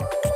you